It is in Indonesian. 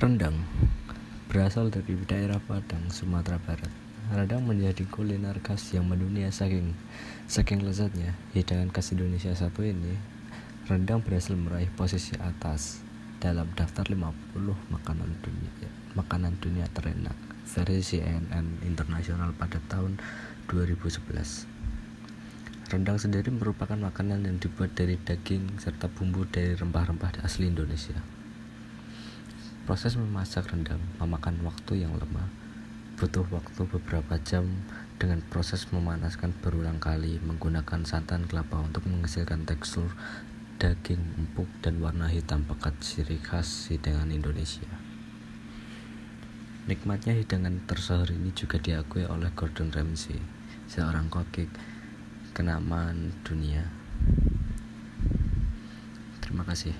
Rendang berasal dari daerah Padang, Sumatera Barat. Rendang menjadi kuliner khas yang mendunia saking saking lezatnya. Hidangan khas Indonesia satu ini, rendang berhasil meraih posisi atas dalam daftar 50 makanan dunia makanan dunia terenak versi CNN Internasional pada tahun 2011. Rendang sendiri merupakan makanan yang dibuat dari daging serta bumbu dari rempah-rempah asli Indonesia. Proses memasak rendang memakan waktu yang lama, butuh waktu beberapa jam dengan proses memanaskan berulang kali menggunakan santan kelapa untuk menghasilkan tekstur daging empuk dan warna hitam pekat ciri khas hidangan Indonesia. Nikmatnya hidangan tersohor ini juga diakui oleh Gordon Ramsay, seorang kokik kenamaan dunia. Terima kasih.